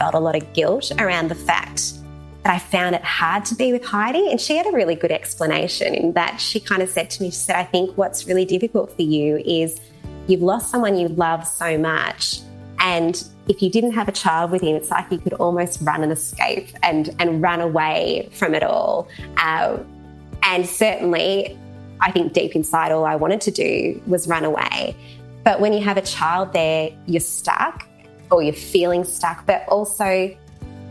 felt a lot of guilt around the fact that I found it hard to be with Heidi. And she had a really good explanation in that she kind of said to me, she said, I think what's really difficult for you is you've lost someone you love so much. And if you didn't have a child with him, it's like you could almost run and escape and, and run away from it all. Uh, and certainly, I think deep inside, all I wanted to do was run away. But when you have a child there, you're stuck or you're feeling stuck, but also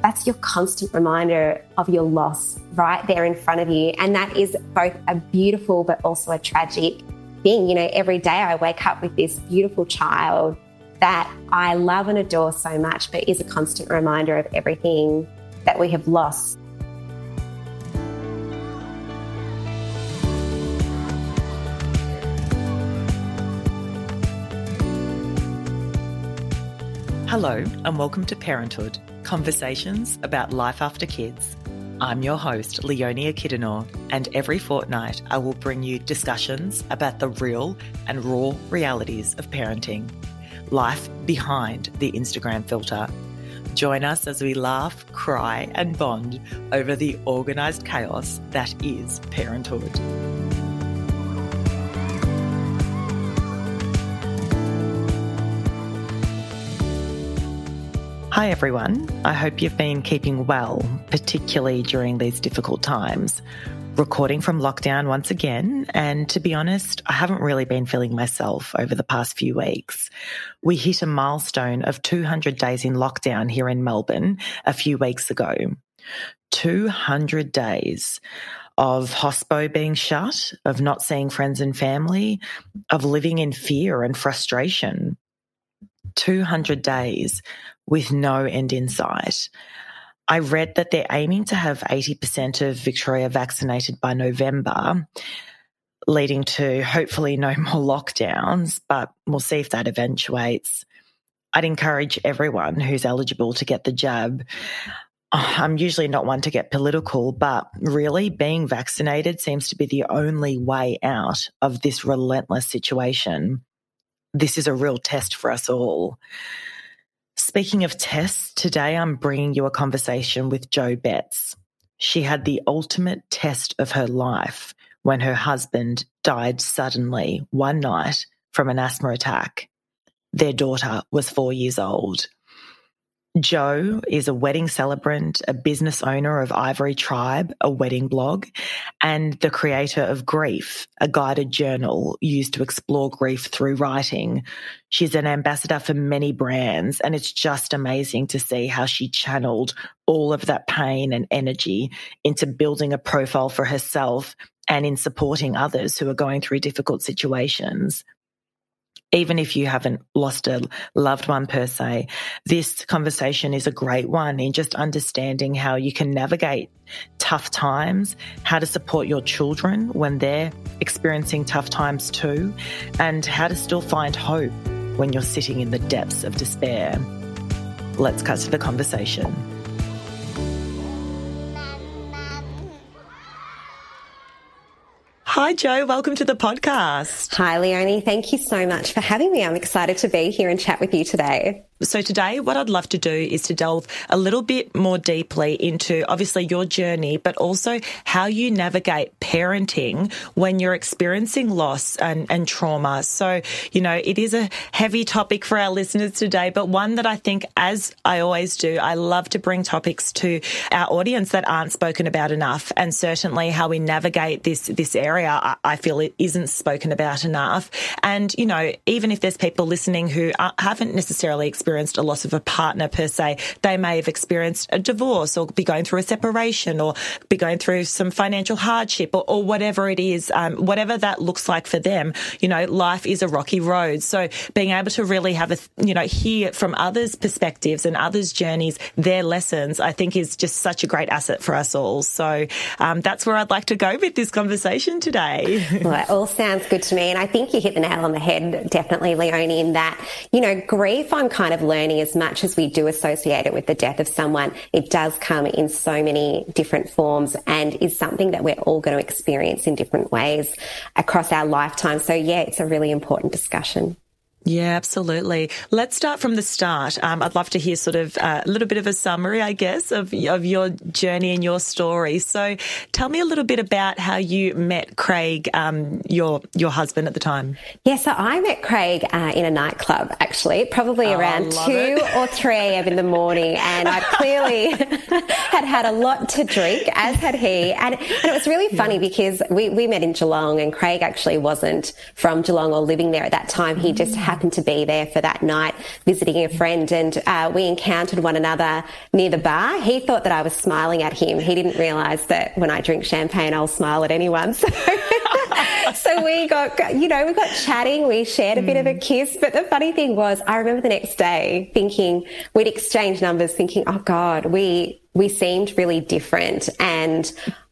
that's your constant reminder of your loss right there in front of you. And that is both a beautiful but also a tragic thing. You know, every day I wake up with this beautiful child that I love and adore so much, but is a constant reminder of everything that we have lost. Hello, and welcome to Parenthood Conversations about Life After Kids. I'm your host, Leonie Kidanor, and every fortnight I will bring you discussions about the real and raw realities of parenting, life behind the Instagram filter. Join us as we laugh, cry, and bond over the organised chaos that is parenthood. Hi, everyone. I hope you've been keeping well, particularly during these difficult times. Recording from lockdown once again, and to be honest, I haven't really been feeling myself over the past few weeks. We hit a milestone of 200 days in lockdown here in Melbourne a few weeks ago. 200 days of hospo being shut, of not seeing friends and family, of living in fear and frustration. 200 days with no end in sight. I read that they're aiming to have 80% of Victoria vaccinated by November, leading to hopefully no more lockdowns, but we'll see if that eventuates. I'd encourage everyone who's eligible to get the jab. Uh, I'm usually not one to get political, but really being vaccinated seems to be the only way out of this relentless situation. This is a real test for us all. Speaking of tests, today I'm bringing you a conversation with Jo Betz. She had the ultimate test of her life when her husband died suddenly one night from an asthma attack. Their daughter was four years old. Jo is a wedding celebrant, a business owner of Ivory Tribe, a wedding blog, and the creator of Grief, a guided journal used to explore grief through writing. She's an ambassador for many brands, and it's just amazing to see how she channeled all of that pain and energy into building a profile for herself and in supporting others who are going through difficult situations even if you haven't lost a loved one per se, this conversation is a great one in just understanding how you can navigate tough times, how to support your children when they're experiencing tough times too, and how to still find hope when you're sitting in the depths of despair. Let's cut to the conversation. Hi, Jo. Welcome to the podcast. Hi, Leonie. Thank you so much for having me. I'm excited to be here and chat with you today. So, today, what I'd love to do is to delve a little bit more deeply into obviously your journey, but also how you navigate parenting when you're experiencing loss and, and trauma. So, you know, it is a heavy topic for our listeners today, but one that I think, as I always do, I love to bring topics to our audience that aren't spoken about enough. And certainly how we navigate this, this area, I, I feel it isn't spoken about enough. And, you know, even if there's people listening who uh, haven't necessarily experienced experienced a loss of a partner per se. They may have experienced a divorce or be going through a separation or be going through some financial hardship or, or whatever it is, um, whatever that looks like for them. You know, life is a rocky road. So being able to really have a, you know, hear from others' perspectives and others' journeys, their lessons, I think is just such a great asset for us all. So um, that's where I'd like to go with this conversation today. well, it all sounds good to me. And I think you hit the nail on the head, definitely, Leonie, in that, you know, grief, I'm kind of of learning as much as we do associate it with the death of someone, it does come in so many different forms and is something that we're all going to experience in different ways across our lifetime. So yeah, it's a really important discussion. Yeah, absolutely. Let's start from the start. Um, I'd love to hear sort of uh, a little bit of a summary, I guess, of of your journey and your story. So, tell me a little bit about how you met Craig, um, your your husband at the time. Yeah, so I met Craig uh, in a nightclub, actually, probably oh, around two it. or three a.m. in the morning, and I clearly had had a lot to drink, as had he, and and it was really funny yeah. because we we met in Geelong, and Craig actually wasn't from Geelong or living there at that time. He just mm happened to be there for that night visiting a friend and uh, we encountered one another near the bar. He thought that I was smiling at him. He didn't realise that when I drink champagne, I'll smile at anyone. So, so we got, you know, we got chatting. We shared a bit of a hmm. kiss. But the funny thing was, I remember the next day thinking we'd exchange numbers, thinking, oh God, we we seemed really different and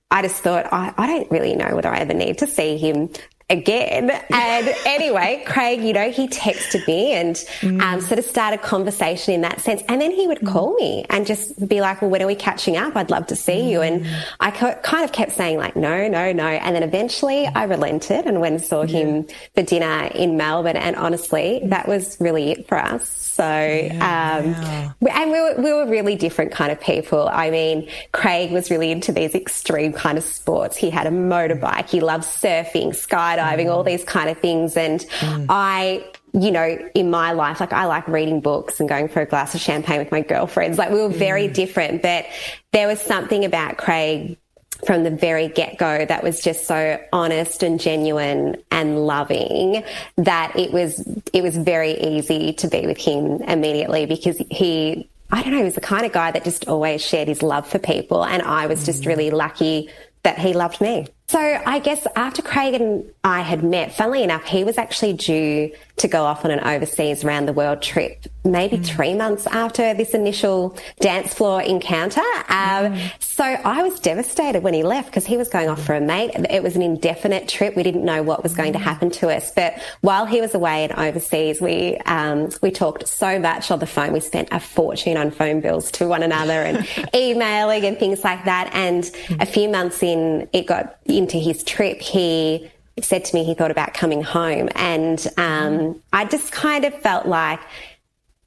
I just thought, I, I, don't really know whether I ever need to see him again. And anyway, Craig, you know, he texted me and mm. um, sort of started conversation in that sense. And then he would call me and just be like, well, when are we catching up? I'd love to see mm. you. And mm. I kind of kept saying like, no, no, no. And then eventually I relented and went and saw yeah. him for dinner in Melbourne. And honestly, that was really it for us. So, yeah, um, and we were, we were really different kind of people. I mean, Craig was really into these extreme kind of sports. He had a motorbike. He loved surfing, skydiving, mm. all these kind of things. And mm. I, you know, in my life, like I like reading books and going for a glass of champagne with my girlfriends. Like we were very mm. different, but there was something about Craig from the very get go that was just so honest and genuine and loving that it was it was very easy to be with him immediately because he I don't know, he was the kind of guy that just always shared his love for people and I was just mm. really lucky that he loved me. So I guess after Craig and I had met, funnily enough, he was actually due to go off on an overseas round the world trip, maybe mm. three months after this initial dance floor encounter. Um, mm. So I was devastated when he left because he was going off for a mate. It was an indefinite trip. We didn't know what was going to mm. happen to us. But while he was away and overseas, we um, we talked so much on the phone. We spent a fortune on phone bills to one another and emailing and things like that. And a few months in, it got into his trip, he said to me he thought about coming home. And um, I just kind of felt like,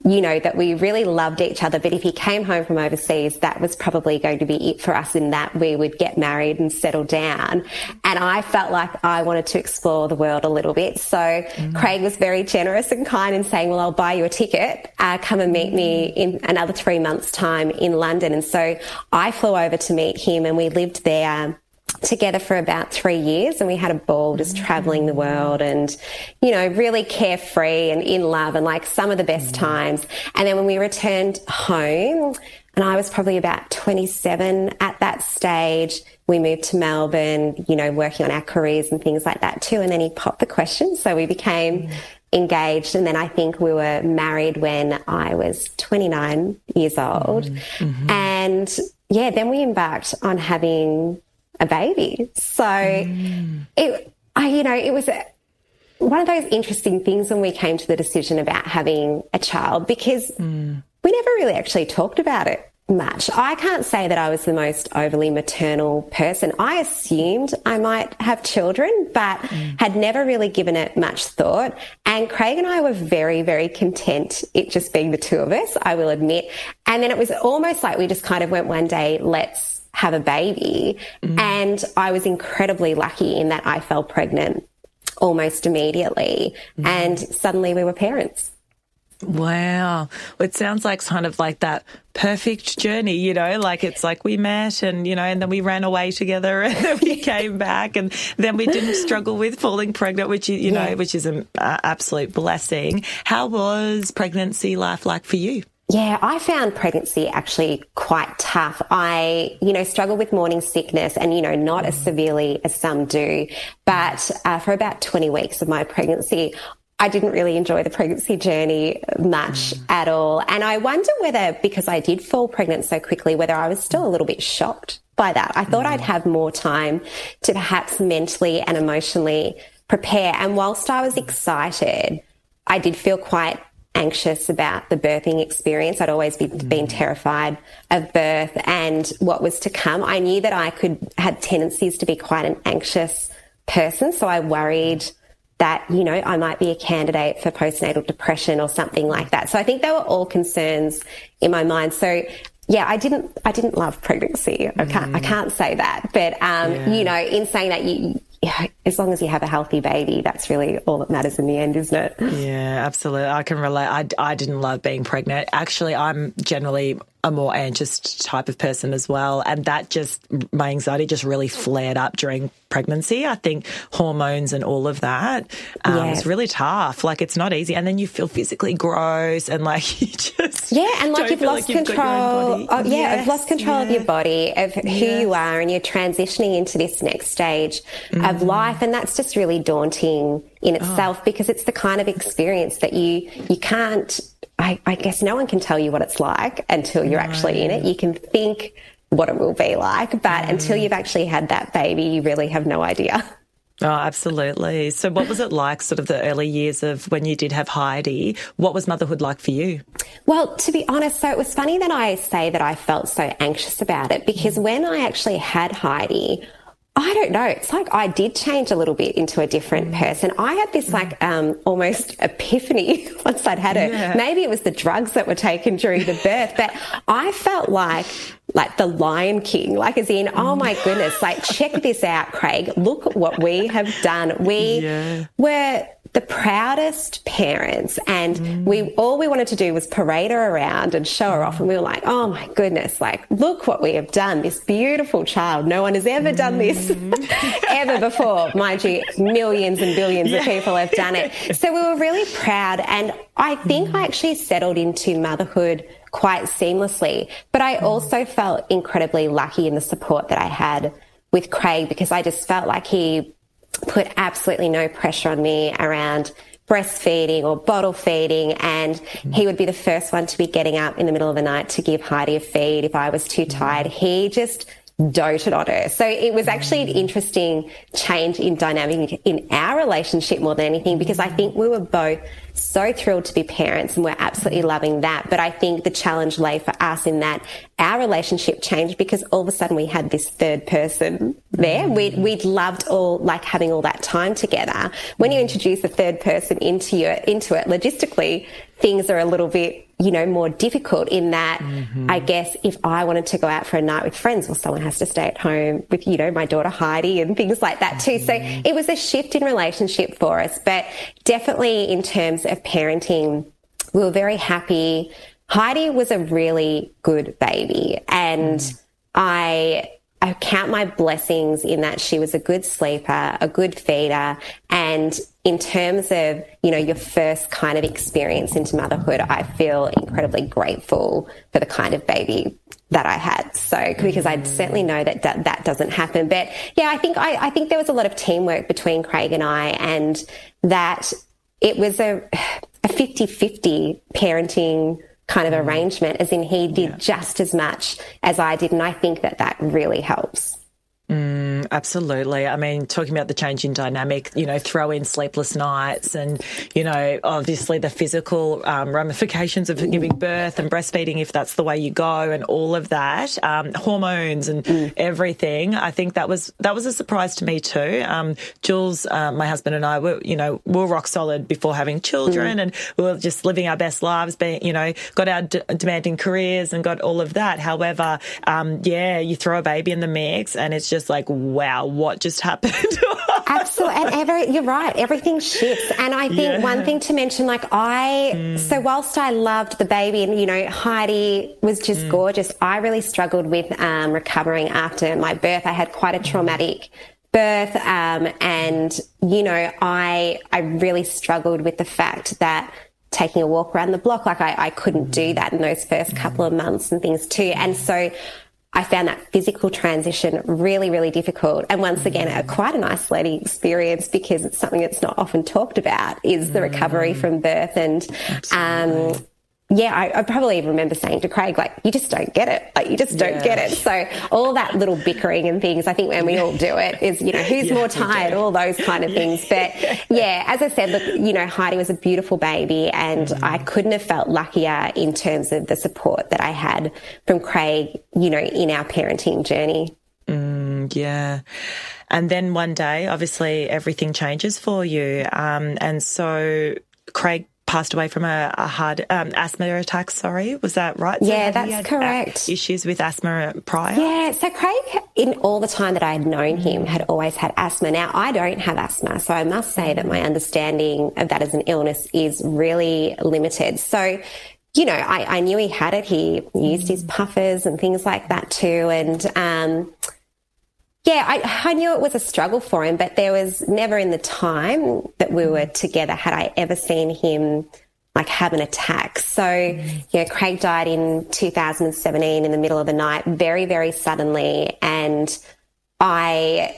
you know, that we really loved each other. But if he came home from overseas, that was probably going to be it for us in that we would get married and settle down. And I felt like I wanted to explore the world a little bit. So mm. Craig was very generous and kind in saying, well, I'll buy you a ticket. Uh, come and meet me in another three months time in London. And so I flew over to meet him and we lived there together for about three years and we had a ball just traveling the world and, you know, really carefree and in love and like some of the best mm. times. And then when we returned home, and I was probably about 27 at that stage, we moved to Melbourne, you know, working on our careers and things like that too. And then he popped the question. So we became mm. engaged. And then I think we were married when I was 29 years old. Mm. Mm-hmm. And yeah, then we embarked on having a baby. So mm. it, I, you know, it was a, one of those interesting things when we came to the decision about having a child because mm. we never really actually talked about it much. I can't say that I was the most overly maternal person. I assumed I might have children, but mm. had never really given it much thought. And Craig and I were very, very content it just being the two of us, I will admit. And then it was almost like we just kind of went one day, let's have a baby. Mm. And I was incredibly lucky in that I fell pregnant almost immediately. Mm. And suddenly we were parents. Wow. It sounds like kind of like that perfect journey, you know, like it's like we met and, you know, and then we ran away together and then we came back and then we didn't struggle with falling pregnant, which, you know, yeah. which is an absolute blessing. How was pregnancy life like for you? Yeah, I found pregnancy actually quite tough. I, you know, struggled with morning sickness and, you know, not as severely as some do. But uh, for about 20 weeks of my pregnancy, I didn't really enjoy the pregnancy journey much mm. at all. And I wonder whether, because I did fall pregnant so quickly, whether I was still a little bit shocked by that. I thought mm. I'd have more time to perhaps mentally and emotionally prepare. And whilst I was excited, I did feel quite anxious about the birthing experience. I'd always be, mm. been terrified of birth and what was to come. I knew that I could had tendencies to be quite an anxious person, so I worried that, you know, I might be a candidate for postnatal depression or something like that. So I think they were all concerns in my mind. So yeah, I didn't, I didn't love pregnancy. I can't, mm. I can't say that. But, um, yeah. you know, in saying that you, yeah, as long as you have a healthy baby, that's really all that matters in the end, isn't it? Yeah, absolutely. I can relate. I, I didn't love being pregnant. Actually, I'm generally a more anxious type of person as well. And that just, my anxiety just really flared up during pregnancy. I think hormones and all of that um, yeah. is really tough. Like it's not easy. And then you feel physically gross and like you just. Yeah. And like you've lost like control. You've oh, yeah. Yes, I've lost control yeah. of your body, of who yes. you are, and you're transitioning into this next stage mm. of life. And that's just really daunting in oh. itself oh. because it's the kind of experience that you, you can't I, I, guess no one can tell you what it's like until you're no. actually in it. You can think what it will be like, but mm. until you've actually had that baby, you really have no idea. Oh, absolutely. So, what was it like, sort of the early years of when you did have Heidi? What was motherhood like for you? Well, to be honest, so it was funny that I say that I felt so anxious about it because when I actually had Heidi, I don't know. It's like I did change a little bit into a different mm. person. I had this like um, almost epiphany once I'd had her. Yeah. Maybe it was the drugs that were taken during the birth, but I felt like like the Lion King, like as in, oh my mm. goodness, like check this out, Craig. Look at what we have done. We yeah. were the proudest parents and mm. we all we wanted to do was parade her around and show her off and we were like oh my goodness like look what we have done this beautiful child no one has ever done this mm. ever before mind you millions and billions yeah. of people have done it so we were really proud and i think mm. i actually settled into motherhood quite seamlessly but i mm. also felt incredibly lucky in the support that i had with craig because i just felt like he put absolutely no pressure on me around breastfeeding or bottle feeding. And he would be the first one to be getting up in the middle of the night to give Heidi a feed if I was too mm. tired. He just doted on her. So it was actually an mm. interesting change in dynamic in our relationship more than anything because I mm. think we were both so thrilled to be parents and we're absolutely loving that. But I think the challenge lay for us in that our relationship changed because all of a sudden we had this third person there. Mm. We'd, we'd loved all, like having all that time together. When you introduce a third person into your, into it, logistically, things are a little bit, you know, more difficult in that mm-hmm. I guess if I wanted to go out for a night with friends, well, someone has to stay at home with, you know, my daughter Heidi and things like that too. Mm-hmm. So it was a shift in relationship for us, but definitely in terms of parenting, we were very happy. Heidi was a really good baby and mm. I, I count my blessings in that she was a good sleeper, a good feeder, and in terms of, you know, your first kind of experience into motherhood, I feel incredibly grateful for the kind of baby that I had. So, because I certainly know that that, that doesn't happen. But yeah, I think, I, I think there was a lot of teamwork between Craig and I and that it was a, a 50-50 parenting kind of mm-hmm. arrangement, as in he did yeah. just as much as I did. And I think that that really helps. Mm, absolutely. I mean, talking about the change in dynamic, you know, throw in sleepless nights and, you know, obviously the physical um, ramifications of giving birth and breastfeeding, if that's the way you go and all of that, um, hormones and mm. everything. I think that was, that was a surprise to me too. Um, Jules, uh, my husband and I were, you know, we were rock solid before having children mm. and we were just living our best lives, being, you know, got our d- demanding careers and got all of that. However, um, yeah, you throw a baby in the mix and it's just just like, wow, what just happened? Absolutely. And every, you're right. Everything shifts. And I think yeah. one thing to mention, like I, mm. so whilst I loved the baby and, you know, Heidi was just mm. gorgeous, I really struggled with um, recovering after my birth. I had quite a traumatic birth. Um, and, you know, I, I really struggled with the fact that taking a walk around the block, like I, I couldn't do mm. that in those first couple of months and things too. And so I found that physical transition really, really difficult. And once again, a, quite an isolating experience because it's something that's not often talked about is the recovery mm. from birth. And, um, yeah, I, I, probably remember saying to Craig, like, you just don't get it. Like, you just don't yeah. get it. So all that little bickering and things, I think when we all do it is, you know, who's yeah, more tired, all those kind of things. But yeah, as I said, look, you know, Heidi was a beautiful baby and mm. I couldn't have felt luckier in terms of the support that I had from Craig, you know, in our parenting journey. Mm, Yeah. And then one day, obviously, everything changes for you. Um, and so Craig passed away from a, a hard um, asthma attack. Sorry, was that right? So yeah, that's correct. Issues with asthma prior. Yeah. So Craig, in all the time that I had known him, had always had asthma. Now I don't have asthma, so I must say that my understanding of that as an illness is really limited. So you know, I, I, knew he had it. He used his puffers and things like that too. And um, yeah, I, I, knew it was a struggle for him, but there was never in the time that we were together had I ever seen him like have an attack. So, mm. know, Craig died in 2017 in the middle of the night, very, very suddenly. And I,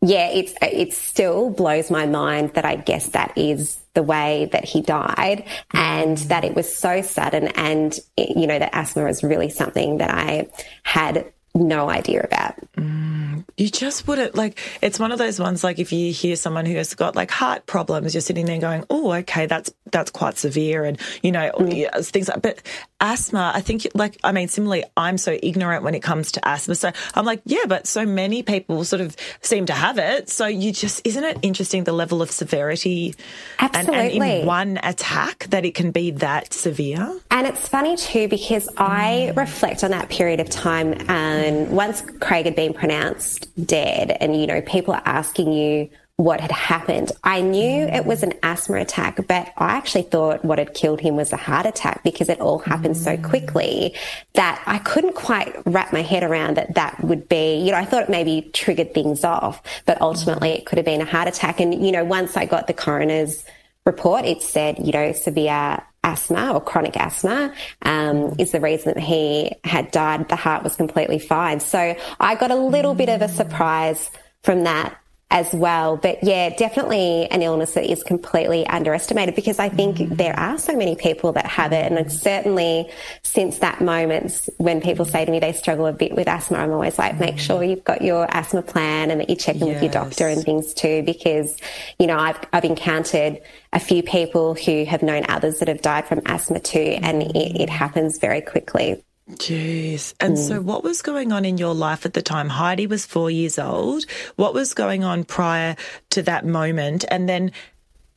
yeah, it's, it still blows my mind that I guess that is the way that he died and that it was so sudden. And, you know, that asthma is really something that I had no idea about. Mm, you just wouldn't like it's one of those ones like if you hear someone who has got like heart problems, you're sitting there going, Oh, okay, that's that's quite severe and you know, mm. things like but asthma, I think like I mean similarly, I'm so ignorant when it comes to asthma. So I'm like, yeah, but so many people sort of seem to have it. So you just isn't it interesting the level of severity Absolutely. And, and in one attack that it can be that severe? And it's funny too because mm. I reflect on that period of time um, and once Craig had been pronounced dead, and you know, people are asking you what had happened, I knew mm. it was an asthma attack, but I actually thought what had killed him was a heart attack because it all happened so mm. quickly that I couldn't quite wrap my head around that that would be, you know, I thought it maybe triggered things off, but ultimately it could have been a heart attack. And, you know, once I got the coroner's report, it said, you know, severe asthma or chronic asthma um, is the reason that he had died. The heart was completely fine. So I got a little bit of a surprise from that as well. But yeah, definitely an illness that is completely underestimated because I think mm. there are so many people that have it. And certainly since that moment when people say to me they struggle a bit with asthma, I'm always like, make sure mm. you've got your asthma plan and that you're checking yes. with your doctor and things too, because, you know, I've, I've encountered a few people who have known others that have died from asthma too, and it, it happens very quickly. Jeez. And mm. so, what was going on in your life at the time? Heidi was four years old. What was going on prior to that moment? And then,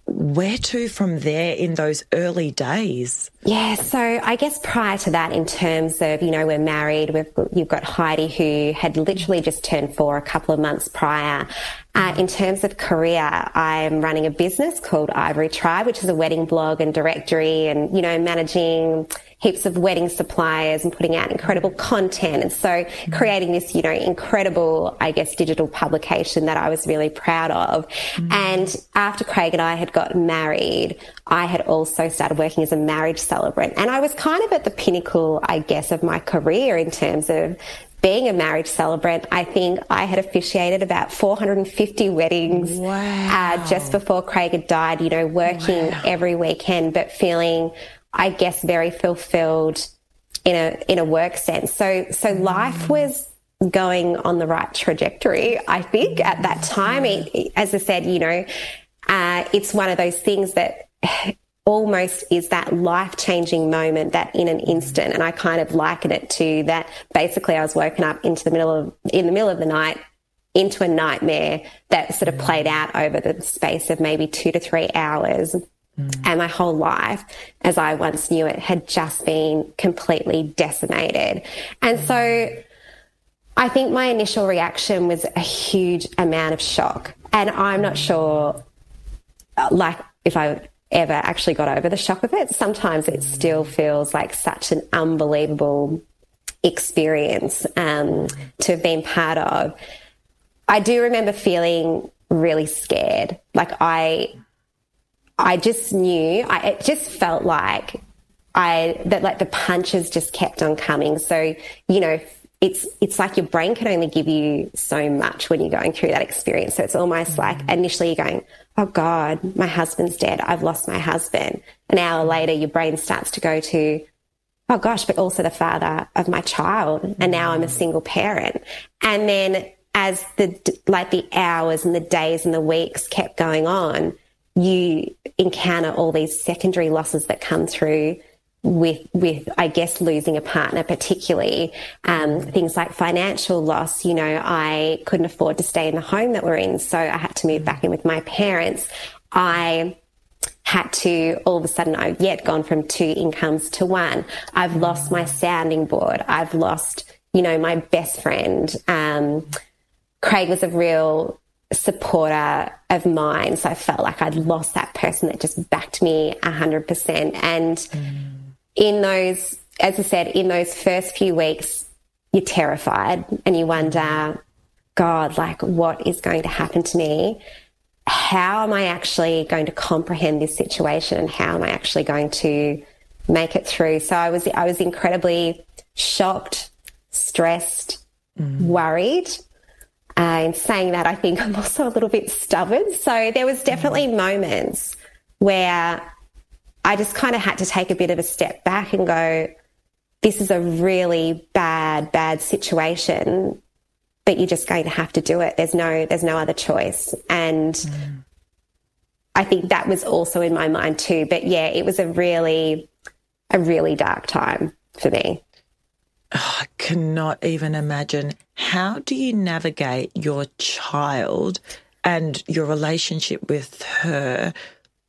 where to from there in those early days? Yeah, so I guess prior to that, in terms of, you know, we're married, we've, you've got Heidi who had literally just turned four a couple of months prior. Uh, in terms of career, I'm running a business called Ivory Tribe, which is a wedding blog and directory and, you know, managing heaps of wedding suppliers and putting out incredible content. And so creating this, you know, incredible, I guess, digital publication that I was really proud of. Mm. And after Craig and I had got married, I had also started working as a marriage celebrant. And I was kind of at the pinnacle, I guess, of my career in terms of being a marriage celebrant, I think I had officiated about 450 weddings wow. uh, just before Craig had died, you know, working wow. every weekend, but feeling I guess, very fulfilled in a in a work sense. So so mm. life was going on the right trajectory. I think mm. at that time, it, as I said, you know, uh, it's one of those things that almost is that life changing moment that in an instant. And I kind of liken it to that. Basically, I was woken up into the middle of in the middle of the night into a nightmare that sort of played mm. out over the space of maybe two to three hours. Mm. And my whole life, as I once knew it, had just been completely decimated. And mm. so I think my initial reaction was a huge amount of shock. And I'm not sure, uh, like, if I ever actually got over the shock of it. Sometimes it still feels like such an unbelievable experience um, to have been part of. I do remember feeling really scared. Like I I just knew, I, it just felt like I, that like the punches just kept on coming. So, you know, it's, it's like your brain can only give you so much when you're going through that experience. So it's almost mm-hmm. like initially you're going, Oh God, my husband's dead. I've lost my husband. An hour later, your brain starts to go to, Oh gosh, but also the father of my child. And now I'm a mm. single parent. And then as the, like the hours and the days and the weeks kept going on, you encounter all these secondary losses that come through with with I guess losing a partner, particularly um, things like financial loss. You know, I couldn't afford to stay in the home that we're in, so I had to move back in with my parents. I had to all of a sudden I've yet gone from two incomes to one. I've lost my sounding board. I've lost, you know, my best friend. Um, Craig was a real supporter of mine. So I felt like I'd lost that person that just backed me 100%. And mm in those, as I said, in those first few weeks, you're terrified and you wonder, God, like, what is going to happen to me? How am I actually going to comprehend this situation and how am I actually going to make it through? So I was, I was incredibly shocked, stressed, mm. worried. Uh, in saying that, I think I'm also a little bit stubborn. So there was definitely mm. moments where I just kind of had to take a bit of a step back and go, this is a really bad, bad situation, but you're just going to have to do it. There's no, there's no other choice. And mm. I think that was also in my mind too. But yeah, it was a really, a really dark time for me. Oh, I cannot even imagine. How do you navigate your child and your relationship with her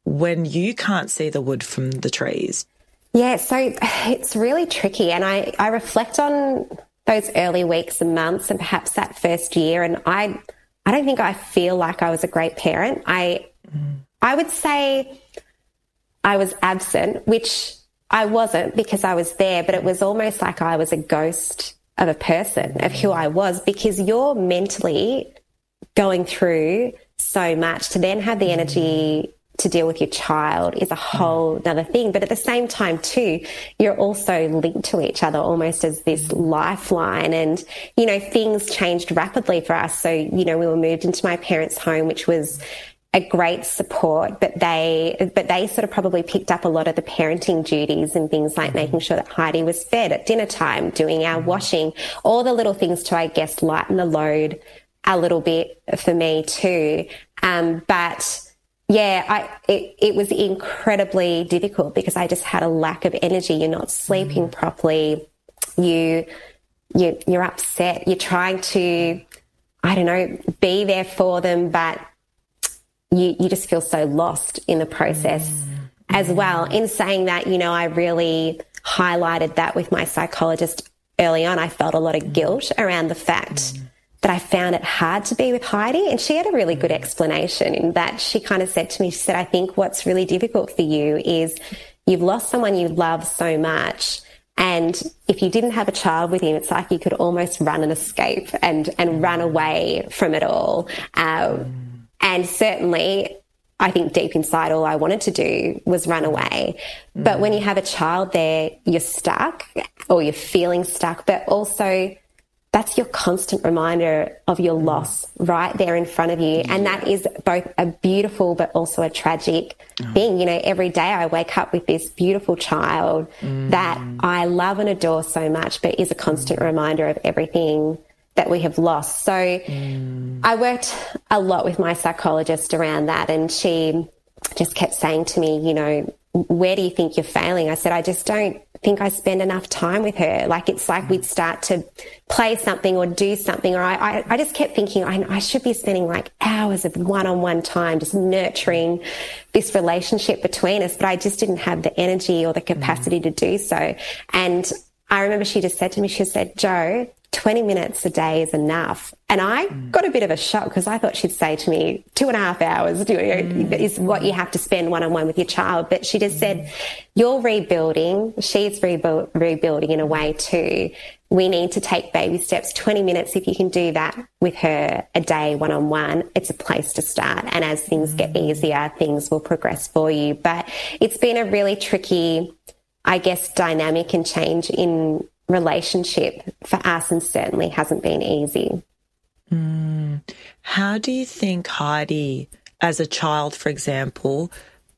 when you can't see the wood from the trees? Yeah, so it's really tricky. And I, I reflect on those early weeks and months and perhaps that first year. And I, I don't think I feel like I was a great parent. I, mm. I would say I was absent, which I wasn't because I was there, but it was almost like I was a ghost of a person of who I was because you're mentally going through so much to then have the energy to deal with your child is a whole other thing. But at the same time, too, you're also linked to each other almost as this lifeline. And, you know, things changed rapidly for us. So, you know, we were moved into my parents' home, which was a great support, but they, but they sort of probably picked up a lot of the parenting duties and things like making sure that Heidi was fed at dinner time, doing our washing, all the little things to, I guess, lighten the load a little bit for me too. Um, but, yeah, I, it, it was incredibly difficult because I just had a lack of energy. You're not sleeping mm. properly. You, you, you're upset. You're trying to, I don't know, be there for them, but you, you just feel so lost in the process mm. as well. In saying that, you know, I really highlighted that with my psychologist early on. I felt a lot of mm. guilt around the fact mm that I found it hard to be with Heidi. And she had a really good explanation in that she kind of said to me, she said, I think what's really difficult for you is you've lost someone you love so much. And if you didn't have a child with him, it's like you could almost run and escape and, and run away from it all. Um, and certainly, I think deep inside, all I wanted to do was run away. But when you have a child there, you're stuck or you're feeling stuck, but also that's your constant reminder of your loss right there in front of you. And that is both a beautiful but also a tragic oh. thing. You know, every day I wake up with this beautiful child mm. that I love and adore so much, but is a constant mm. reminder of everything that we have lost. So mm. I worked a lot with my psychologist around that and she just kept saying to me, you know, where do you think you're failing? I said, I just don't think I spend enough time with her. Like it's like we'd start to play something or do something, or I, I, I just kept thinking I, I, should be spending like hours of one on one time just nurturing this relationship between us, but I just didn't have the energy or the capacity mm. to do so. And I remember she just said to me, she said, Jo, 20 minutes a day is enough. And I mm. got a bit of a shock because I thought she'd say to me, two and a half hours mm. is what you have to spend one on one with your child. But she just mm. said, you're rebuilding. She's rebu- rebuilding in a way too. We need to take baby steps. 20 minutes, if you can do that with her a day one on one, it's a place to start. And as things get mm. easier, things will progress for you. But it's been a really tricky, I guess, dynamic and change in relationship for us and certainly hasn't been easy. Mm. How do you think Heidi, as a child, for example,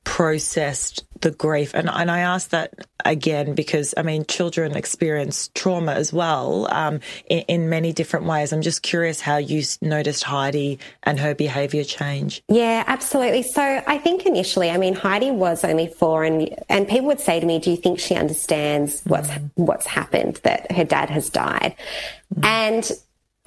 processed the grief. And, and I ask that again because, I mean, children experience trauma as well um, in, in, many different ways. I'm just curious how you noticed Heidi and her behaviour change. Yeah, absolutely. So I think initially, I mean, Heidi was only four, and, and people would say to me, Do you think she understands what's, mm. what's happened, that her dad has died? Mm. And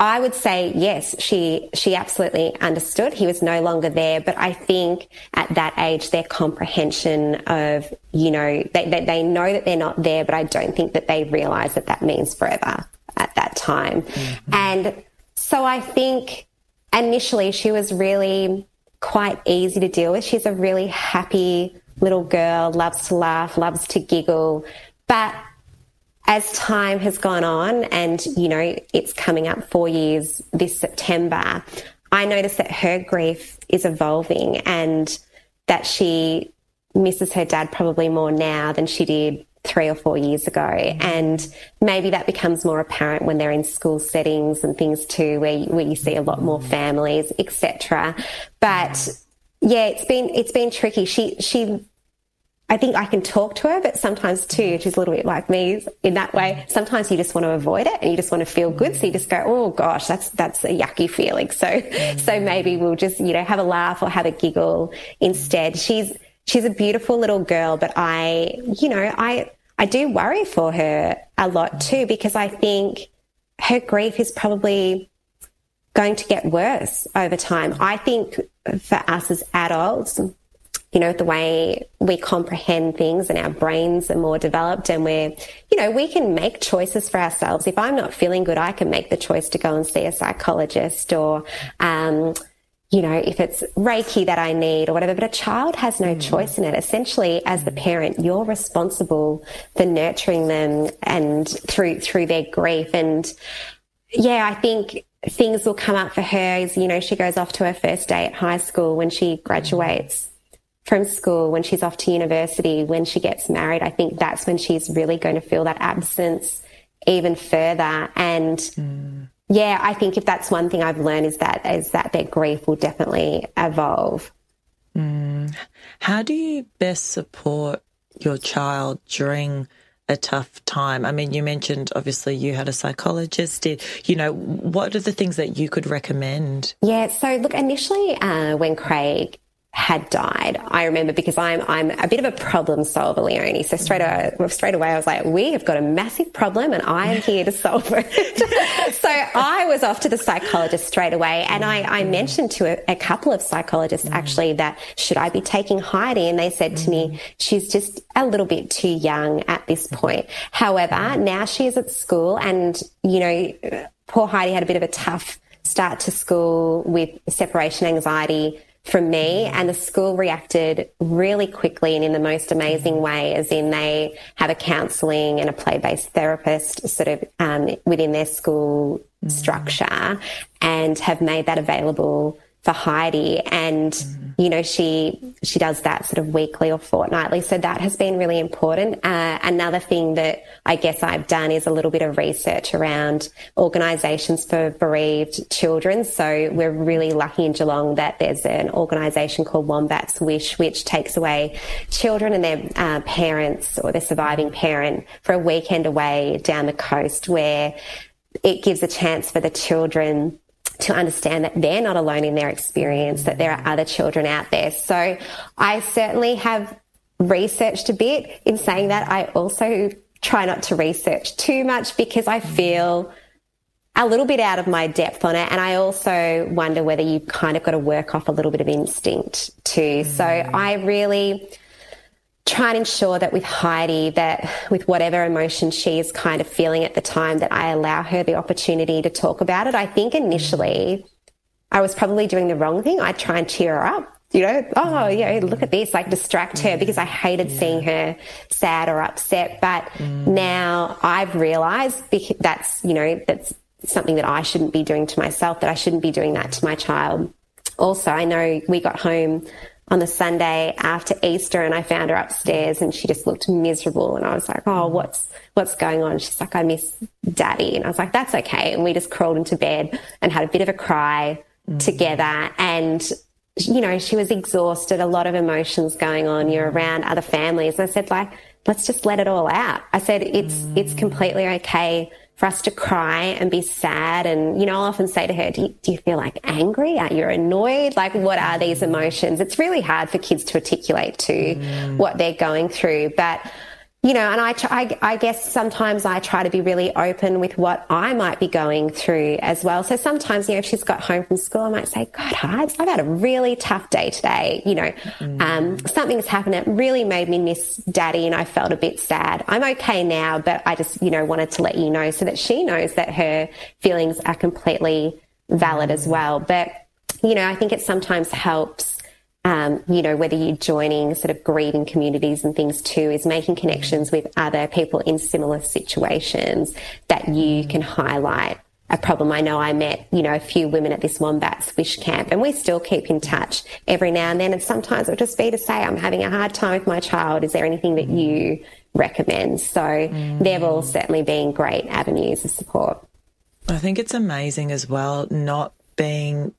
I would say yes, she she absolutely understood. He was no longer there, but I think at that age, their comprehension of you know they they, they know that they're not there, but I don't think that they realise that that means forever at that time. Mm-hmm. And so I think initially she was really quite easy to deal with. She's a really happy little girl, loves to laugh, loves to giggle, but as time has gone on and, you know, it's coming up four years this September, I notice that her grief is evolving and that she misses her dad probably more now than she did three or four years ago. Mm-hmm. And maybe that becomes more apparent when they're in school settings and things too, where you, where you see a lot more mm-hmm. families, etc. But mm-hmm. yeah, it's been it's been tricky. She she I think I can talk to her, but sometimes too, she's a little bit like me in that way. Sometimes you just want to avoid it and you just want to feel good. So you just go, Oh gosh, that's, that's a yucky feeling. So, mm. so maybe we'll just, you know, have a laugh or have a giggle instead. She's, she's a beautiful little girl, but I, you know, I, I do worry for her a lot too, because I think her grief is probably going to get worse over time. I think for us as adults, you know, the way we comprehend things and our brains are more developed and we're, you know, we can make choices for ourselves. If I'm not feeling good, I can make the choice to go and see a psychologist or, um, you know, if it's Reiki that I need or whatever, but a child has no mm. choice in it. Essentially, as the parent, you're responsible for nurturing them and through, through their grief. And yeah, I think things will come up for her as, you know, she goes off to her first day at high school when she graduates from school, when she's off to university, when she gets married, I think that's when she's really going to feel that absence even further. And mm. yeah, I think if that's one thing I've learned is that is that their grief will definitely evolve. Mm. How do you best support your child during a tough time? I mean, you mentioned obviously you had a psychologist. Did, you know, what are the things that you could recommend? Yeah, so look, initially uh, when Craig had died. I remember because I'm I'm a bit of a problem solver, Leonie. So straight away, straight away, I was like, we have got a massive problem, and I'm here to solve it. so I was off to the psychologist straight away, and I, I mentioned to a, a couple of psychologists mm. actually that should I be taking Heidi, and they said to me, mm. she's just a little bit too young at this point. However, mm. now she is at school, and you know, poor Heidi had a bit of a tough start to school with separation anxiety from me and the school reacted really quickly and in the most amazing way as in they have a counselling and a play-based therapist sort of um, within their school mm. structure and have made that available for Heidi. And mm. you know she she does that sort of weekly or fortnightly. So that has been really important. Uh, another thing that I guess I've done is a little bit of research around organisations for bereaved children. So we're really lucky in Geelong that there's an organisation called Wombat's Wish which takes away children and their uh, parents or their surviving parent for a weekend away down the coast where it gives a chance for the children to understand that they're not alone in their experience, that there are other children out there. So I certainly have researched a bit in saying that. I also try not to research too much because I feel a little bit out of my depth on it. And I also wonder whether you've kind of got to work off a little bit of instinct too. Mm. So I really try and ensure that with Heidi, that with whatever emotion she is kind of feeling at the time, that I allow her the opportunity to talk about it. I think initially I was probably doing the wrong thing. I'd try and cheer her up. You know, oh, yeah, look at this, like distract her because I hated yeah. seeing her sad or upset. But mm. now I've realized that's, you know, that's something that I shouldn't be doing to myself, that I shouldn't be doing that to my child. Also, I know we got home on the Sunday after Easter and I found her upstairs and she just looked miserable and I was like, "Oh, what's what's going on?" She's like, "I miss daddy." And I was like, "That's okay." And we just crawled into bed and had a bit of a cry mm. together and you know, she was exhausted, a lot of emotions going on. You're around other families. And I said, like, let's just let it all out. I said, it's, mm. it's completely okay for us to cry and be sad. And, you know, I'll often say to her, do you, do you feel like angry? Are you annoyed? Like, what are these emotions? It's really hard for kids to articulate to mm. what they're going through. But, you know, and I, try, I, guess sometimes I try to be really open with what I might be going through as well. So sometimes, you know, if she's got home from school, I might say, God, I've had a really tough day today. You know, mm. um, something's happened that really made me miss daddy and I felt a bit sad. I'm okay now, but I just, you know, wanted to let you know so that she knows that her feelings are completely valid mm. as well. But, you know, I think it sometimes helps um, you know, whether you're joining sort of grieving communities and things too, is making connections with other people in similar situations that you can highlight a problem. I know I met, you know, a few women at this Wombat's Wish Camp and we still keep in touch every now and then. And sometimes it'll just be to say, I'm having a hard time with my child. Is there anything that you recommend? So mm. they've all certainly been great avenues of support. I think it's amazing as well, not being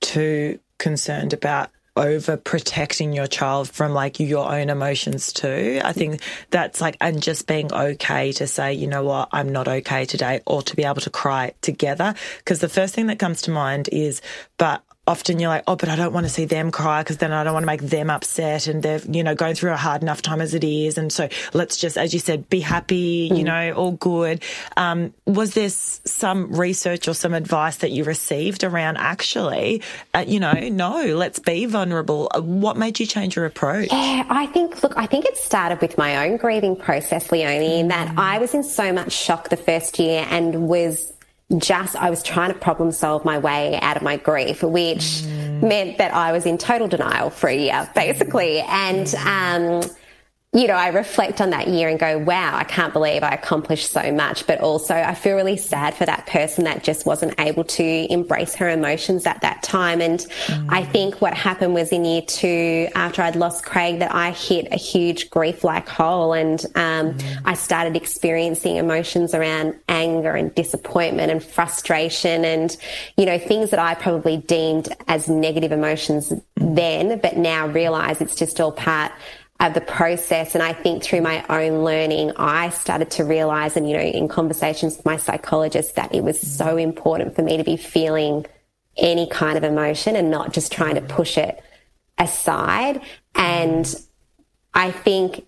too concerned about over protecting your child from like your own emotions too. I think that's like, and just being okay to say, you know what, I'm not okay today, or to be able to cry together. Because the first thing that comes to mind is, but often you're like, oh, but I don't want to see them cry because then I don't want to make them upset and they're, you know, going through a hard enough time as it is. And so let's just, as you said, be happy, mm. you know, all good. Um, was there some research or some advice that you received around actually, uh, you know, no, let's be vulnerable? Uh, what made you change your approach? Yeah, I think, look, I think it started with my own grieving process, Leonie, in that mm. I was in so much shock the first year and was just I was trying to problem solve my way out of my grief, which mm. meant that I was in total denial for a year, basically. And um, you know, I reflect on that year and go, wow, I can't believe I accomplished so much. But also, I feel really sad for that person that just wasn't able to embrace her emotions at that time. And mm. I think what happened was in year two, after I'd lost Craig, that I hit a huge grief like hole. And um, mm. I started experiencing emotions around anger and disappointment and frustration and, you know, things that I probably deemed as negative emotions mm. then, but now realize it's just all part of the process. And I think through my own learning, I started to realize, and you know, in conversations with my psychologist, that it was so important for me to be feeling any kind of emotion and not just trying to push it aside. And I think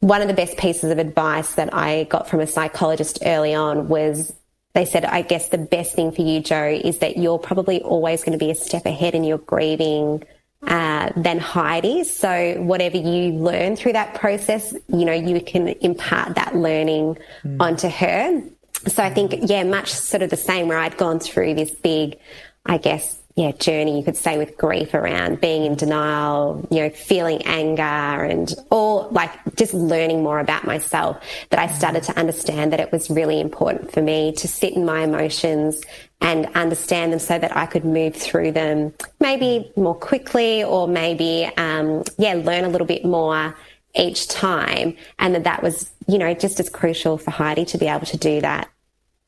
one of the best pieces of advice that I got from a psychologist early on was they said, I guess the best thing for you, Jo, is that you're probably always going to be a step ahead in your grieving uh, than Heidi. So whatever you learn through that process, you know, you can impart that learning mm. onto her. So I think, yeah, much sort of the same where I'd gone through this big, I guess, yeah, journey, you could say, with grief around being in denial, you know, feeling anger and all like just learning more about myself that I started to understand that it was really important for me to sit in my emotions and understand them so that I could move through them maybe more quickly or maybe, um, yeah, learn a little bit more each time. And that that was, you know, just as crucial for Heidi to be able to do that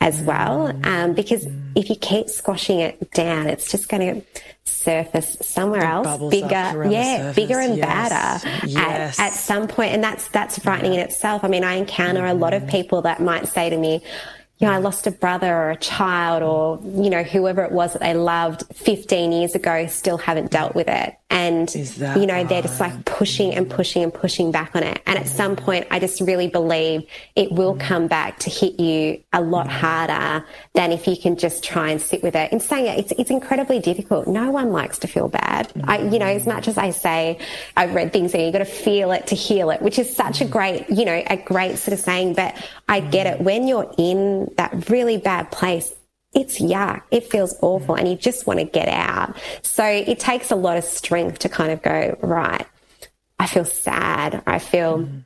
as well. Um, because if you keep squashing it down, it's just going to surface somewhere else, bigger, yeah, bigger and yes. badder yes. At, at some point. And that's, that's frightening yeah. in itself. I mean, I encounter mm. a lot of people that might say to me, you know, I lost a brother or a child or, you know, whoever it was that they loved 15 years ago still haven't dealt with it. And, you know, they're just like pushing and pushing and pushing back on it. And at some point, I just really believe it will mm. come back to hit you a lot mm. harder than if you can just try and sit with it. In saying it, it's, it's incredibly difficult. No one likes to feel bad. I, you know, as mm. much as I say, I've read things saying you've got to feel it to heal it, which is such a great, you know, a great sort of saying, but I get it. When you're in that really bad place, it's yuck. It feels awful and you just want to get out. So it takes a lot of strength to kind of go, right, I feel sad. I feel mm.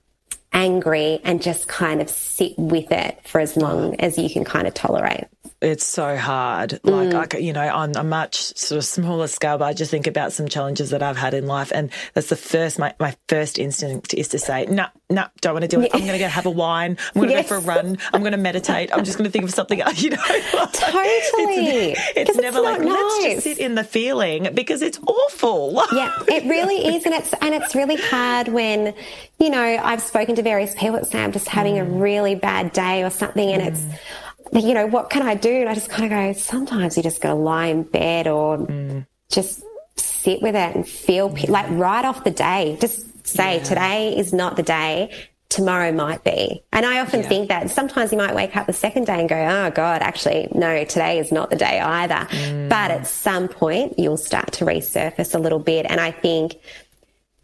Angry and just kind of sit with it for as long as you can kind of tolerate it's so hard. Like, mm. I, you know, on a much sort of smaller scale, but I just think about some challenges that I've had in life. And that's the first, my, my first instinct is to say, no, no, don't want to do it. I'm going to go have a wine. I'm going to yes. go for a run. I'm going to meditate. I'm just going to think of something, you know. Like, totally. It's, it's never like, nice. let's just sit in the feeling because it's awful. yeah, it really is. And it's, and it's really hard when, you know, I've spoken to various people that say I'm just having mm. a really bad day or something and mm. it's, you know, what can I do? And I just kind of go, sometimes you just got to lie in bed or mm. just sit with it and feel like right off the day, just say yeah. today is not the day. Tomorrow might be. And I often yeah. think that sometimes you might wake up the second day and go, oh God, actually, no, today is not the day either. Mm. But at some point, you'll start to resurface a little bit. And I think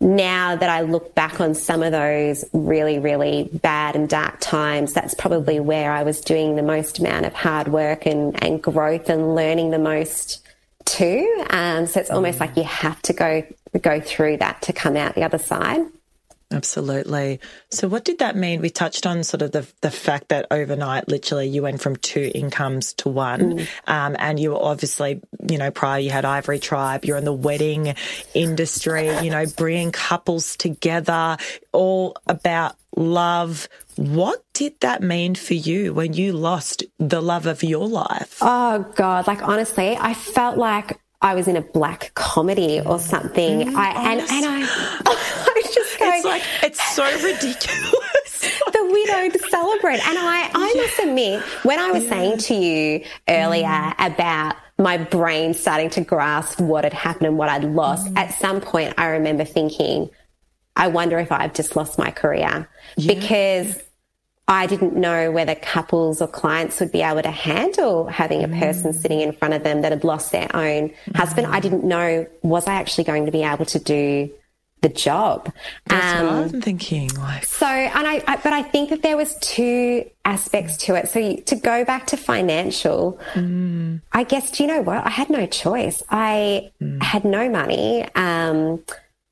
now that I look back on some of those really, really bad and dark times, that's probably where I was doing the most amount of hard work and, and growth and learning the most too. Um, so it's almost like you have to go go through that to come out the other side. Absolutely. So, what did that mean? We touched on sort of the, the fact that overnight, literally, you went from two incomes to one. Mm. Um, and you were obviously, you know, prior you had Ivory Tribe, you're in the wedding industry, you know, bringing couples together, all about love. What did that mean for you when you lost the love of your life? Oh, God. Like, honestly, I felt like I was in a black comedy or something. Mm, I, and, and I. it's like it's so ridiculous. the widowed celebrant. And I, I must admit, when I was yeah. saying to you earlier mm. about my brain starting to grasp what had happened and what I'd lost, mm. at some point I remember thinking, I wonder if I've just lost my career yeah. because I didn't know whether couples or clients would be able to handle having a person mm. sitting in front of them that had lost their own mm. husband. I didn't know, was I actually going to be able to do the job. That's um, what I'm thinking. Like so, and I, I, but I think that there was two aspects to it. So you, to go back to financial, mm. I guess do you know what? I had no choice. I mm. had no money. Um,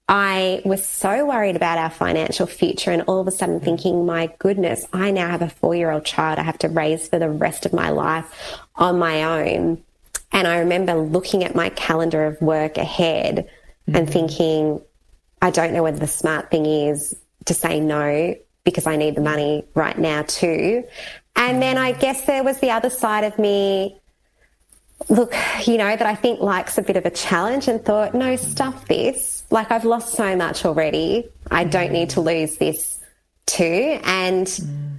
I was so worried about our financial future, and all of a sudden thinking, my goodness, I now have a four year old child I have to raise for the rest of my life on my own. And I remember looking at my calendar of work ahead mm. and thinking, I don't know whether the smart thing is to say no because I need the money right now too. And then I mm. guess there was the other side of me, look, you know, that I think likes a bit of a challenge and thought, no, stuff this. Like I've lost so much already. I don't need to mm. lose this too. And mm.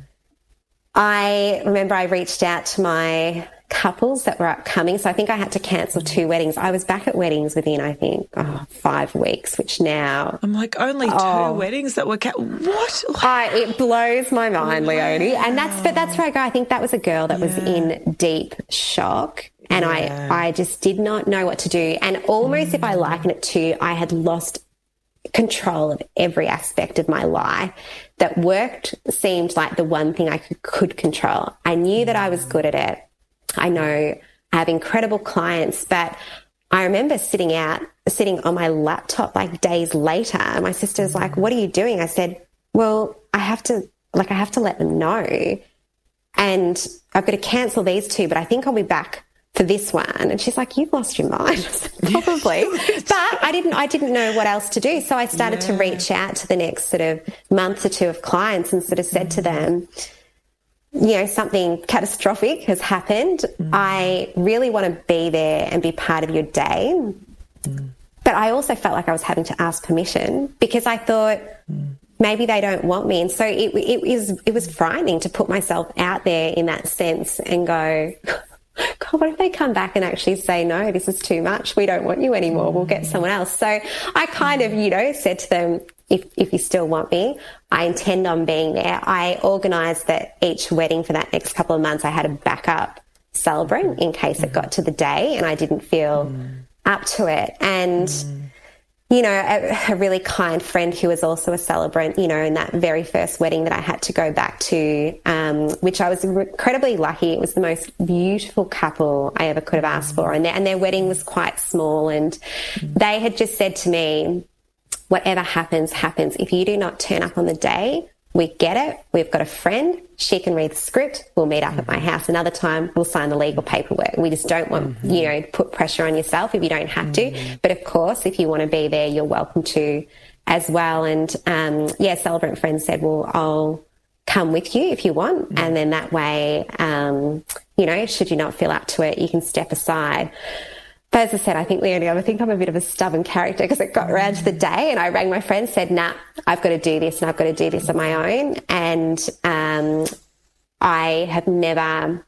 I remember I reached out to my couples that were upcoming. So I think I had to cancel two weddings. I was back at weddings within, I think, oh, five weeks, which now. I'm like, only oh, two weddings that were. Ca- what? I, it blows my mind, wow. Leonie. And that's, but that's where I go. I think that was a girl that yeah. was in deep shock. And yeah. I, I just did not know what to do. And almost, mm. if I liken it to, I had lost control of every aspect of my life that worked seemed like the one thing I could, could control. I knew that I was good at it. I know I have incredible clients, but I remember sitting out, sitting on my laptop like days later. And my sister's like, What are you doing? I said, Well, I have to, like, I have to let them know. And I've got to cancel these two, but I think I'll be back for this one. And she's like, You've lost your mind. Probably. but I didn't I didn't know what else to do. So I started yeah. to reach out to the next sort of month or two of clients and sort of said to them, you know, something catastrophic has happened. Mm. I really want to be there and be part of your day. Mm. But I also felt like I was having to ask permission because I thought mm. maybe they don't want me. And so it, it, was, it was frightening to put myself out there in that sense and go, God, what if they come back and actually say, no, this is too much. We don't want you anymore. We'll get someone else. So I kind of, you know, said to them, if, if you still want me, I intend on being there. I organised that each wedding for that next couple of months, I had a backup celebrant in case it got to the day and I didn't feel mm. up to it. And, mm. You know, a, a, really kind friend who was also a celebrant, you know, in that very first wedding that I had to go back to, um, which I was incredibly lucky. It was the most beautiful couple I ever could have asked for. And their, and their wedding was quite small. And they had just said to me, whatever happens, happens. If you do not turn up on the day, we get it. We've got a friend. She can read the script. We'll meet up at my house. Another time, we'll sign the legal paperwork. We just don't want, mm-hmm. you know, put pressure on yourself if you don't have to. Mm-hmm. But of course, if you want to be there, you're welcome to as well. And um, yeah, Celebrant Friends said, well, I'll come with you if you want. Mm-hmm. And then that way, um, you know, should you not feel up to it, you can step aside. But as I said, I think Leonie, I think I'm a bit of a stubborn character because it got around to the day and I rang my friend, said, nah, I've got to do this and I've got to do this on my own. And um, I have never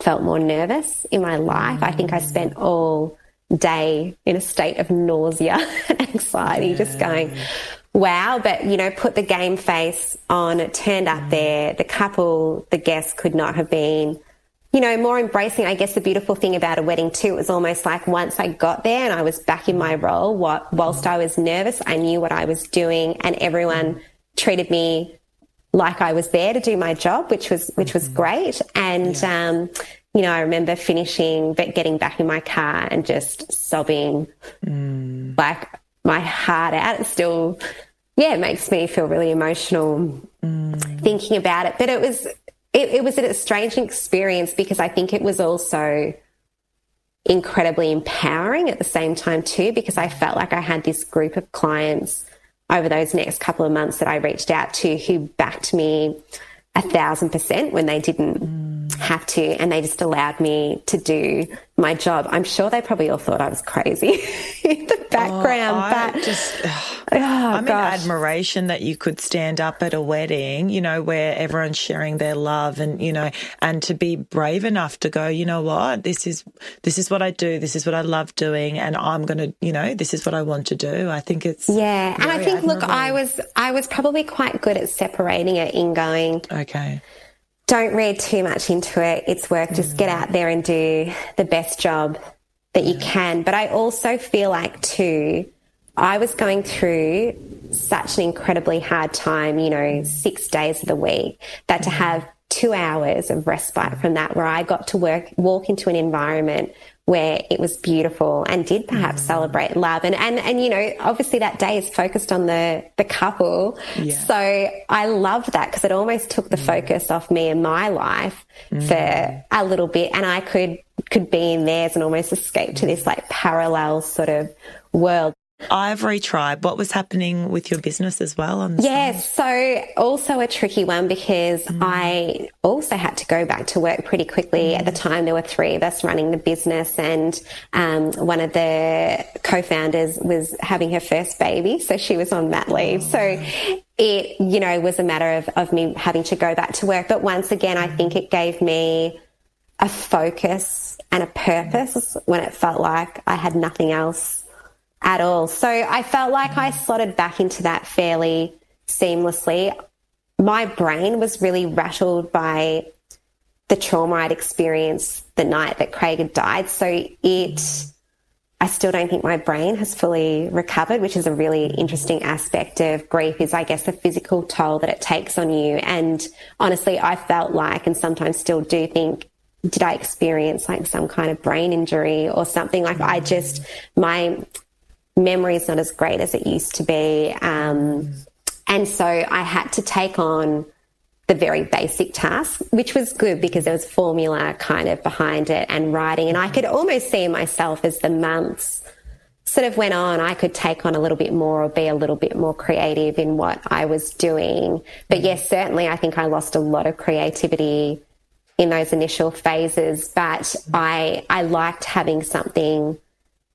felt more nervous in my life. I think I spent all day in a state of nausea and anxiety, yeah. just going, wow. But, you know, put the game face on, it turned up mm. there. The couple, the guests could not have been you know, more embracing. I guess the beautiful thing about a wedding too, it was almost like once I got there and I was back in my role, what, whilst I was nervous, I knew what I was doing and everyone treated me like I was there to do my job, which was, which was mm-hmm. great. And, yeah. um, you know, I remember finishing, but getting back in my car and just sobbing mm. like my heart out. It still, yeah, it makes me feel really emotional mm. thinking about it. But it was, it, it was a strange experience because I think it was also incredibly empowering at the same time too, because I felt like I had this group of clients over those next couple of months that I reached out to who backed me a thousand percent when they didn't mm. Have to and they just allowed me to do my job. I'm sure they probably all thought I was crazy in the background, oh, but just, oh, I'm gosh. in admiration that you could stand up at a wedding, you know, where everyone's sharing their love and, you know, and to be brave enough to go, you know what, this is, this is what I do. This is what I love doing. And I'm going to, you know, this is what I want to do. I think it's. Yeah. And I think, admirable. look, I was, I was probably quite good at separating it in going. Okay don't read too much into it. It's work. Just get out there and do the best job that you can. But I also feel like, too, I was going through such an incredibly hard time, you know, six days of the week, that to mm-hmm. have two hours of respite from that where I got to work, walk into an environment where it was beautiful and did perhaps mm. celebrate love. And, and, and, you know, obviously that day is focused on the, the couple. Yeah. So I love that because it almost took the mm. focus off me and my life mm. for a little bit. And I could, could be in theirs and almost escape to this like parallel sort of world. Ivory Tribe, what was happening with your business as well? On yes, so also a tricky one because mm. I also had to go back to work pretty quickly. Mm. At the time, there were three of us running the business, and um, one of the co-founders was having her first baby, so she was on mat leave. Oh. So it, you know, was a matter of, of me having to go back to work. But once again, I think it gave me a focus and a purpose when it felt like I had nothing else at all. So I felt like I slotted back into that fairly seamlessly. My brain was really rattled by the trauma I'd experienced the night that Craig had died. So it, I still don't think my brain has fully recovered, which is a really interesting aspect of grief is, I guess, the physical toll that it takes on you. And honestly, I felt like, and sometimes still do think, did I experience like some kind of brain injury or something? Like I just, my memory is not as great as it used to be. Um, and so I had to take on the very basic task, which was good because there was formula kind of behind it and writing. And I could almost see myself as the months sort of went on, I could take on a little bit more or be a little bit more creative in what I was doing. But yes, certainly I think I lost a lot of creativity in those initial phases, but I, I liked having something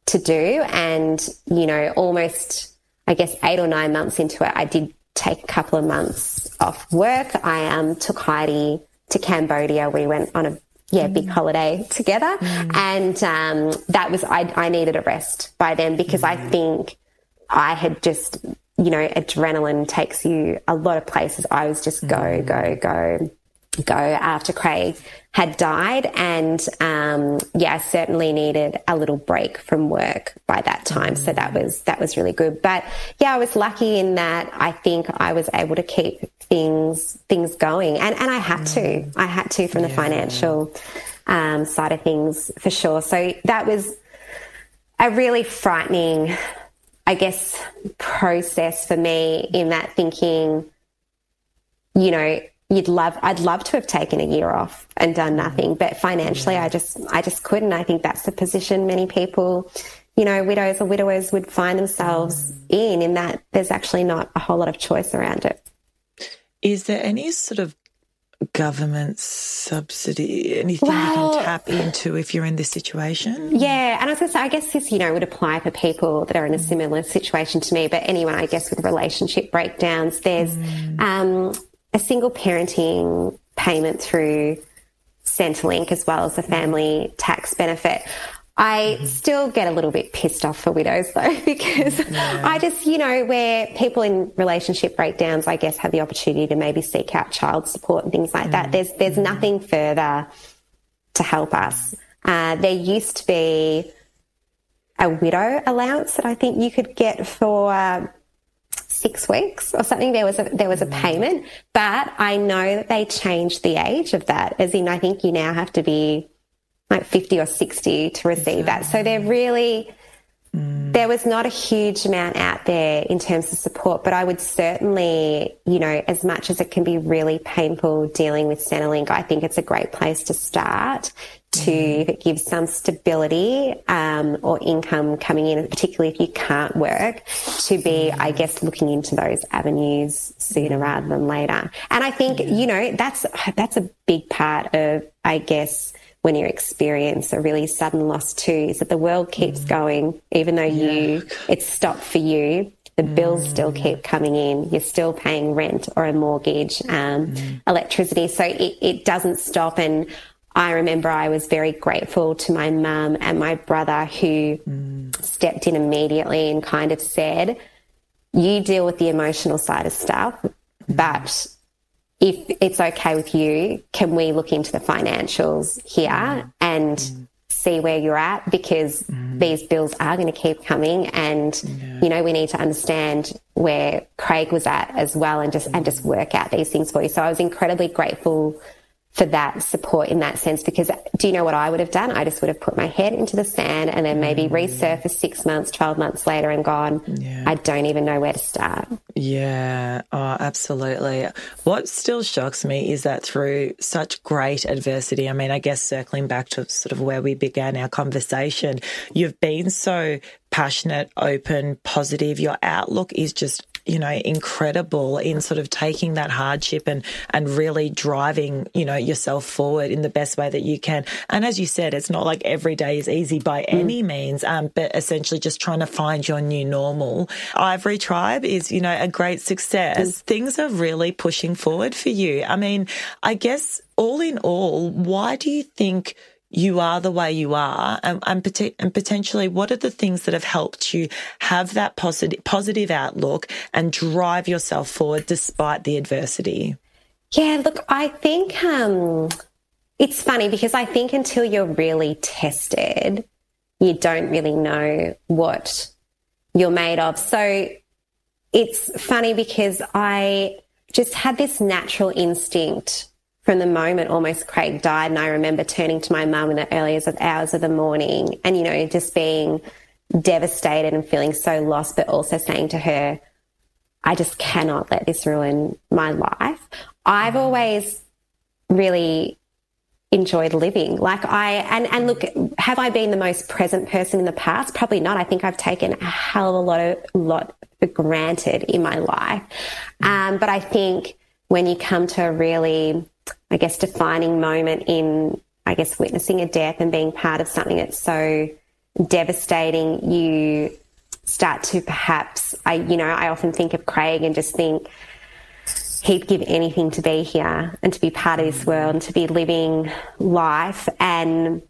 to do. And, you know, almost, I guess, eight or nine months into it, I did take a couple of months off work. I um, took Heidi to Cambodia. We went on a yeah, big mm. holiday together. Mm. And um, that was, I, I needed a rest by then because mm. I think I had just, you know, adrenaline takes you a lot of places. I was just go, mm. go, go go after Craig had died. And um, yeah, I certainly needed a little break from work by that time. Mm. So that was that was really good. But yeah, I was lucky in that I think I was able to keep things things going. And and I had mm. to. I had to from yeah. the financial um, side of things for sure. So that was a really frightening, I guess, process for me in that thinking you know, you'd love I'd love to have taken a year off and done nothing, but financially yeah. I just I just couldn't. I think that's the position many people, you know, widows or widowers would find themselves mm. in in that there's actually not a whole lot of choice around it. Is there any sort of government subsidy, anything well, you can tap into if you're in this situation? Yeah, and I was going to say, I guess this, you know, would apply for people that are in a similar situation to me, but anyone, I guess, with relationship breakdowns, there's mm. um, a single parenting payment through Centrelink as well as a family tax benefit. I mm-hmm. still get a little bit pissed off for widows though, because yeah. I just, you know, where people in relationship breakdowns, I guess, have the opportunity to maybe seek out child support and things like mm-hmm. that. There's, there's mm-hmm. nothing further to help us. Uh, there used to be a widow allowance that I think you could get for six weeks or something. There was a, there was a mm-hmm. payment, but I know that they changed the age of that. As in, I think you now have to be like 50 or 60 to receive that. So they're really, mm. there was not a huge amount out there in terms of support, but I would certainly, you know, as much as it can be really painful dealing with Centrelink, I think it's a great place to start to mm. it gives some stability um, or income coming in, particularly if you can't work, to be, I guess, looking into those avenues sooner rather than later. And I think, you know, that's that's a big part of, I guess, when you experience a really sudden loss too is that the world keeps mm. going, even though you it's stopped for you. The mm. bills still keep coming in. You're still paying rent or a mortgage, um, mm. electricity. So it, it doesn't stop. And I remember I was very grateful to my mum and my brother who mm. stepped in immediately and kind of said, You deal with the emotional side of stuff, mm. but if it's okay with you, can we look into the financials here mm. and mm. see where you're at? Because mm. these bills are going to keep coming, and yeah. you know we need to understand where Craig was at as well, and just and just work out these things for you. So I was incredibly grateful for that support in that sense because do you know what I would have done? I just would have put my head into the sand and then maybe mm. resurfaced six months, 12 months later and gone, yeah. I don't even know where to start. Yeah, oh, absolutely. What still shocks me is that through such great adversity, I mean, I guess circling back to sort of where we began our conversation, you've been so passionate, open, positive. Your outlook is just you know, incredible in sort of taking that hardship and, and really driving, you know, yourself forward in the best way that you can. And as you said, it's not like every day is easy by mm. any means, um, but essentially just trying to find your new normal. Ivory Tribe is, you know, a great success. Mm. Things are really pushing forward for you. I mean, I guess all in all, why do you think you are the way you are and, and, and, potentially what are the things that have helped you have that positive, positive outlook and drive yourself forward despite the adversity? Yeah, look, I think um, it's funny because I think until you're really tested, you don't really know what you're made of. So it's funny because I just had this natural instinct from the moment almost Craig died. And I remember turning to my mum in the earliest hours of the morning and, you know, just being devastated and feeling so lost, but also saying to her, I just cannot let this ruin my life. I've mm. always really enjoyed living. Like I, and, and look, have I been the most present person in the past? Probably not. I think I've taken a hell of a lot of, lot for granted in my life. Mm. Um, but I think when you come to a really I guess, defining moment in, I guess, witnessing a death and being part of something that's so devastating, you start to perhaps, I, you know, I often think of Craig and just think he'd give anything to be here and to be part of this mm. world and to be living life. And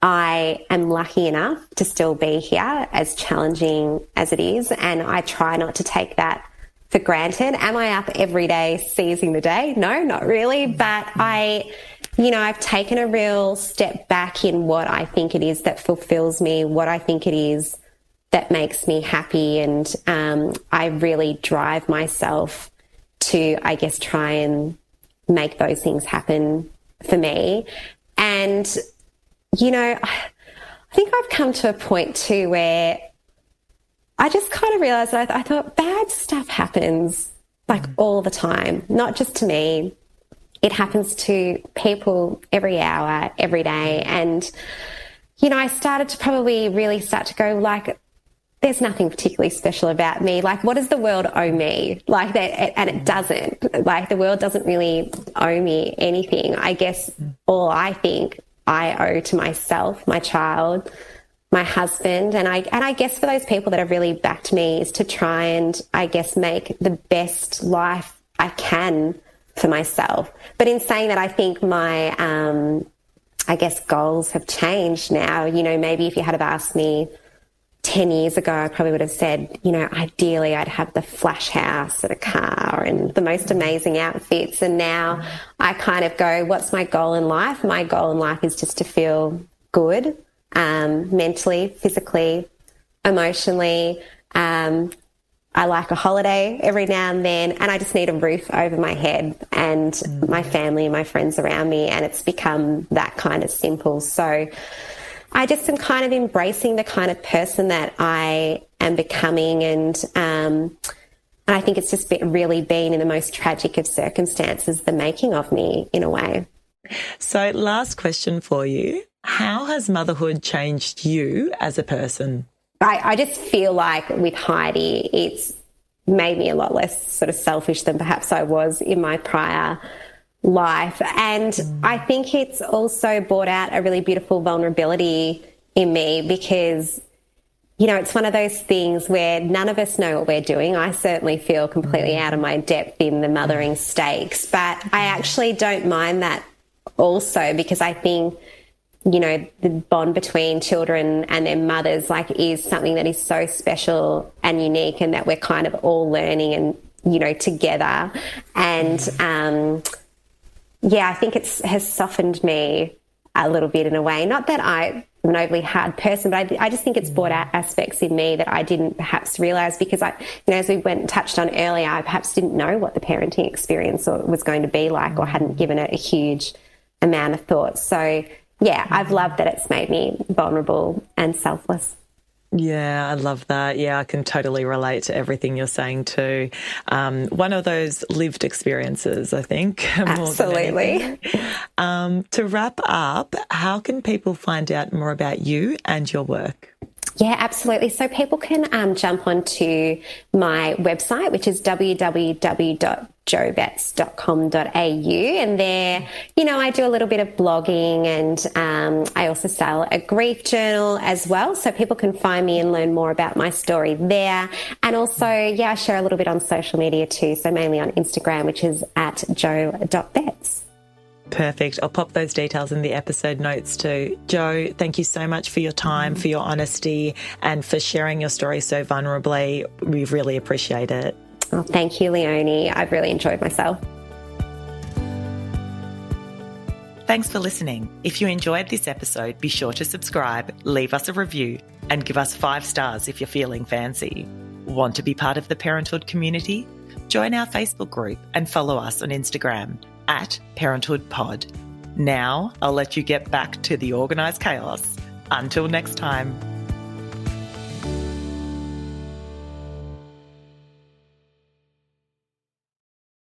I am lucky enough to still be here, as challenging as it is. And I try not to take that for granted. Am I up every day seizing the day? No, not really. But I, you know, I've taken a real step back in what I think it is that fulfills me, what I think it is that makes me happy. And um, I really drive myself to, I guess, try and make those things happen for me. And, you know, I think I've come to a point too where I just kind of realized I, I thought bad stuff happens like mm. all the time, not just to me. It happens to people every hour, every day. Mm. And, you know, I started to probably really start to go like, there's nothing particularly special about me. Like, what does the world owe me? Like that, and it mm. doesn't. Like, the world doesn't really owe me anything. I guess all I think I owe to myself, my child, my husband, and I and I guess for those people that have really backed me is to try and I guess make the best life I can for myself. But in saying that, I think my um, I guess goals have changed now. You know, maybe if you had have asked me 10 years ago, I probably would have said, you know, ideally I'd have the flash house and a car and the most amazing outfits. And now I kind of go, what's my goal in life? My goal in life is just to feel good, um, mentally, physically, emotionally. Um, I like a holiday every now and then, and I just need a roof over my head and mm. my family and my friends around me. And it's become that kind of simple. So, I just am kind of embracing the kind of person that I am becoming, and um, and I think it's just been, really been in the most tragic of circumstances the making of me in a way. So, last question for you: How has motherhood changed you as a person? I, I just feel like with Heidi, it's made me a lot less sort of selfish than perhaps I was in my prior life. And mm. I think it's also brought out a really beautiful vulnerability in me because, you know, it's one of those things where none of us know what we're doing. I certainly feel completely mm. out of my depth in the mothering stakes, but I actually don't mind that also because I think you know the bond between children and their mothers like is something that is so special and unique and that we're kind of all learning and you know together and um yeah, I think it's has softened me a little bit in a way. Not that I'm an overly hard person, but I, I, just think it's brought out aspects in me that I didn't perhaps realize because I, you know, as we went and touched on earlier, I perhaps didn't know what the parenting experience was going to be like or hadn't given it a huge amount of thought. So yeah, I've loved that it's made me vulnerable and selfless. Yeah, I love that. Yeah, I can totally relate to everything you're saying too. Um, one of those lived experiences, I think. Absolutely. Um, to wrap up, how can people find out more about you and your work? Yeah, absolutely. So people can um, jump onto my website, which is www.jobetz.com.au. And there, you know, I do a little bit of blogging and um, I also sell a grief journal as well. So people can find me and learn more about my story there. And also, yeah, I share a little bit on social media too. So mainly on Instagram, which is at jo.betz. Perfect. I'll pop those details in the episode notes too. Jo, thank you so much for your time, for your honesty, and for sharing your story so vulnerably. We really appreciate it. Thank you, Leonie. I've really enjoyed myself. Thanks for listening. If you enjoyed this episode, be sure to subscribe, leave us a review, and give us five stars if you're feeling fancy. Want to be part of the parenthood community? Join our Facebook group and follow us on Instagram at Parenthood Pod. Now I'll let you get back to the organised chaos. Until next time.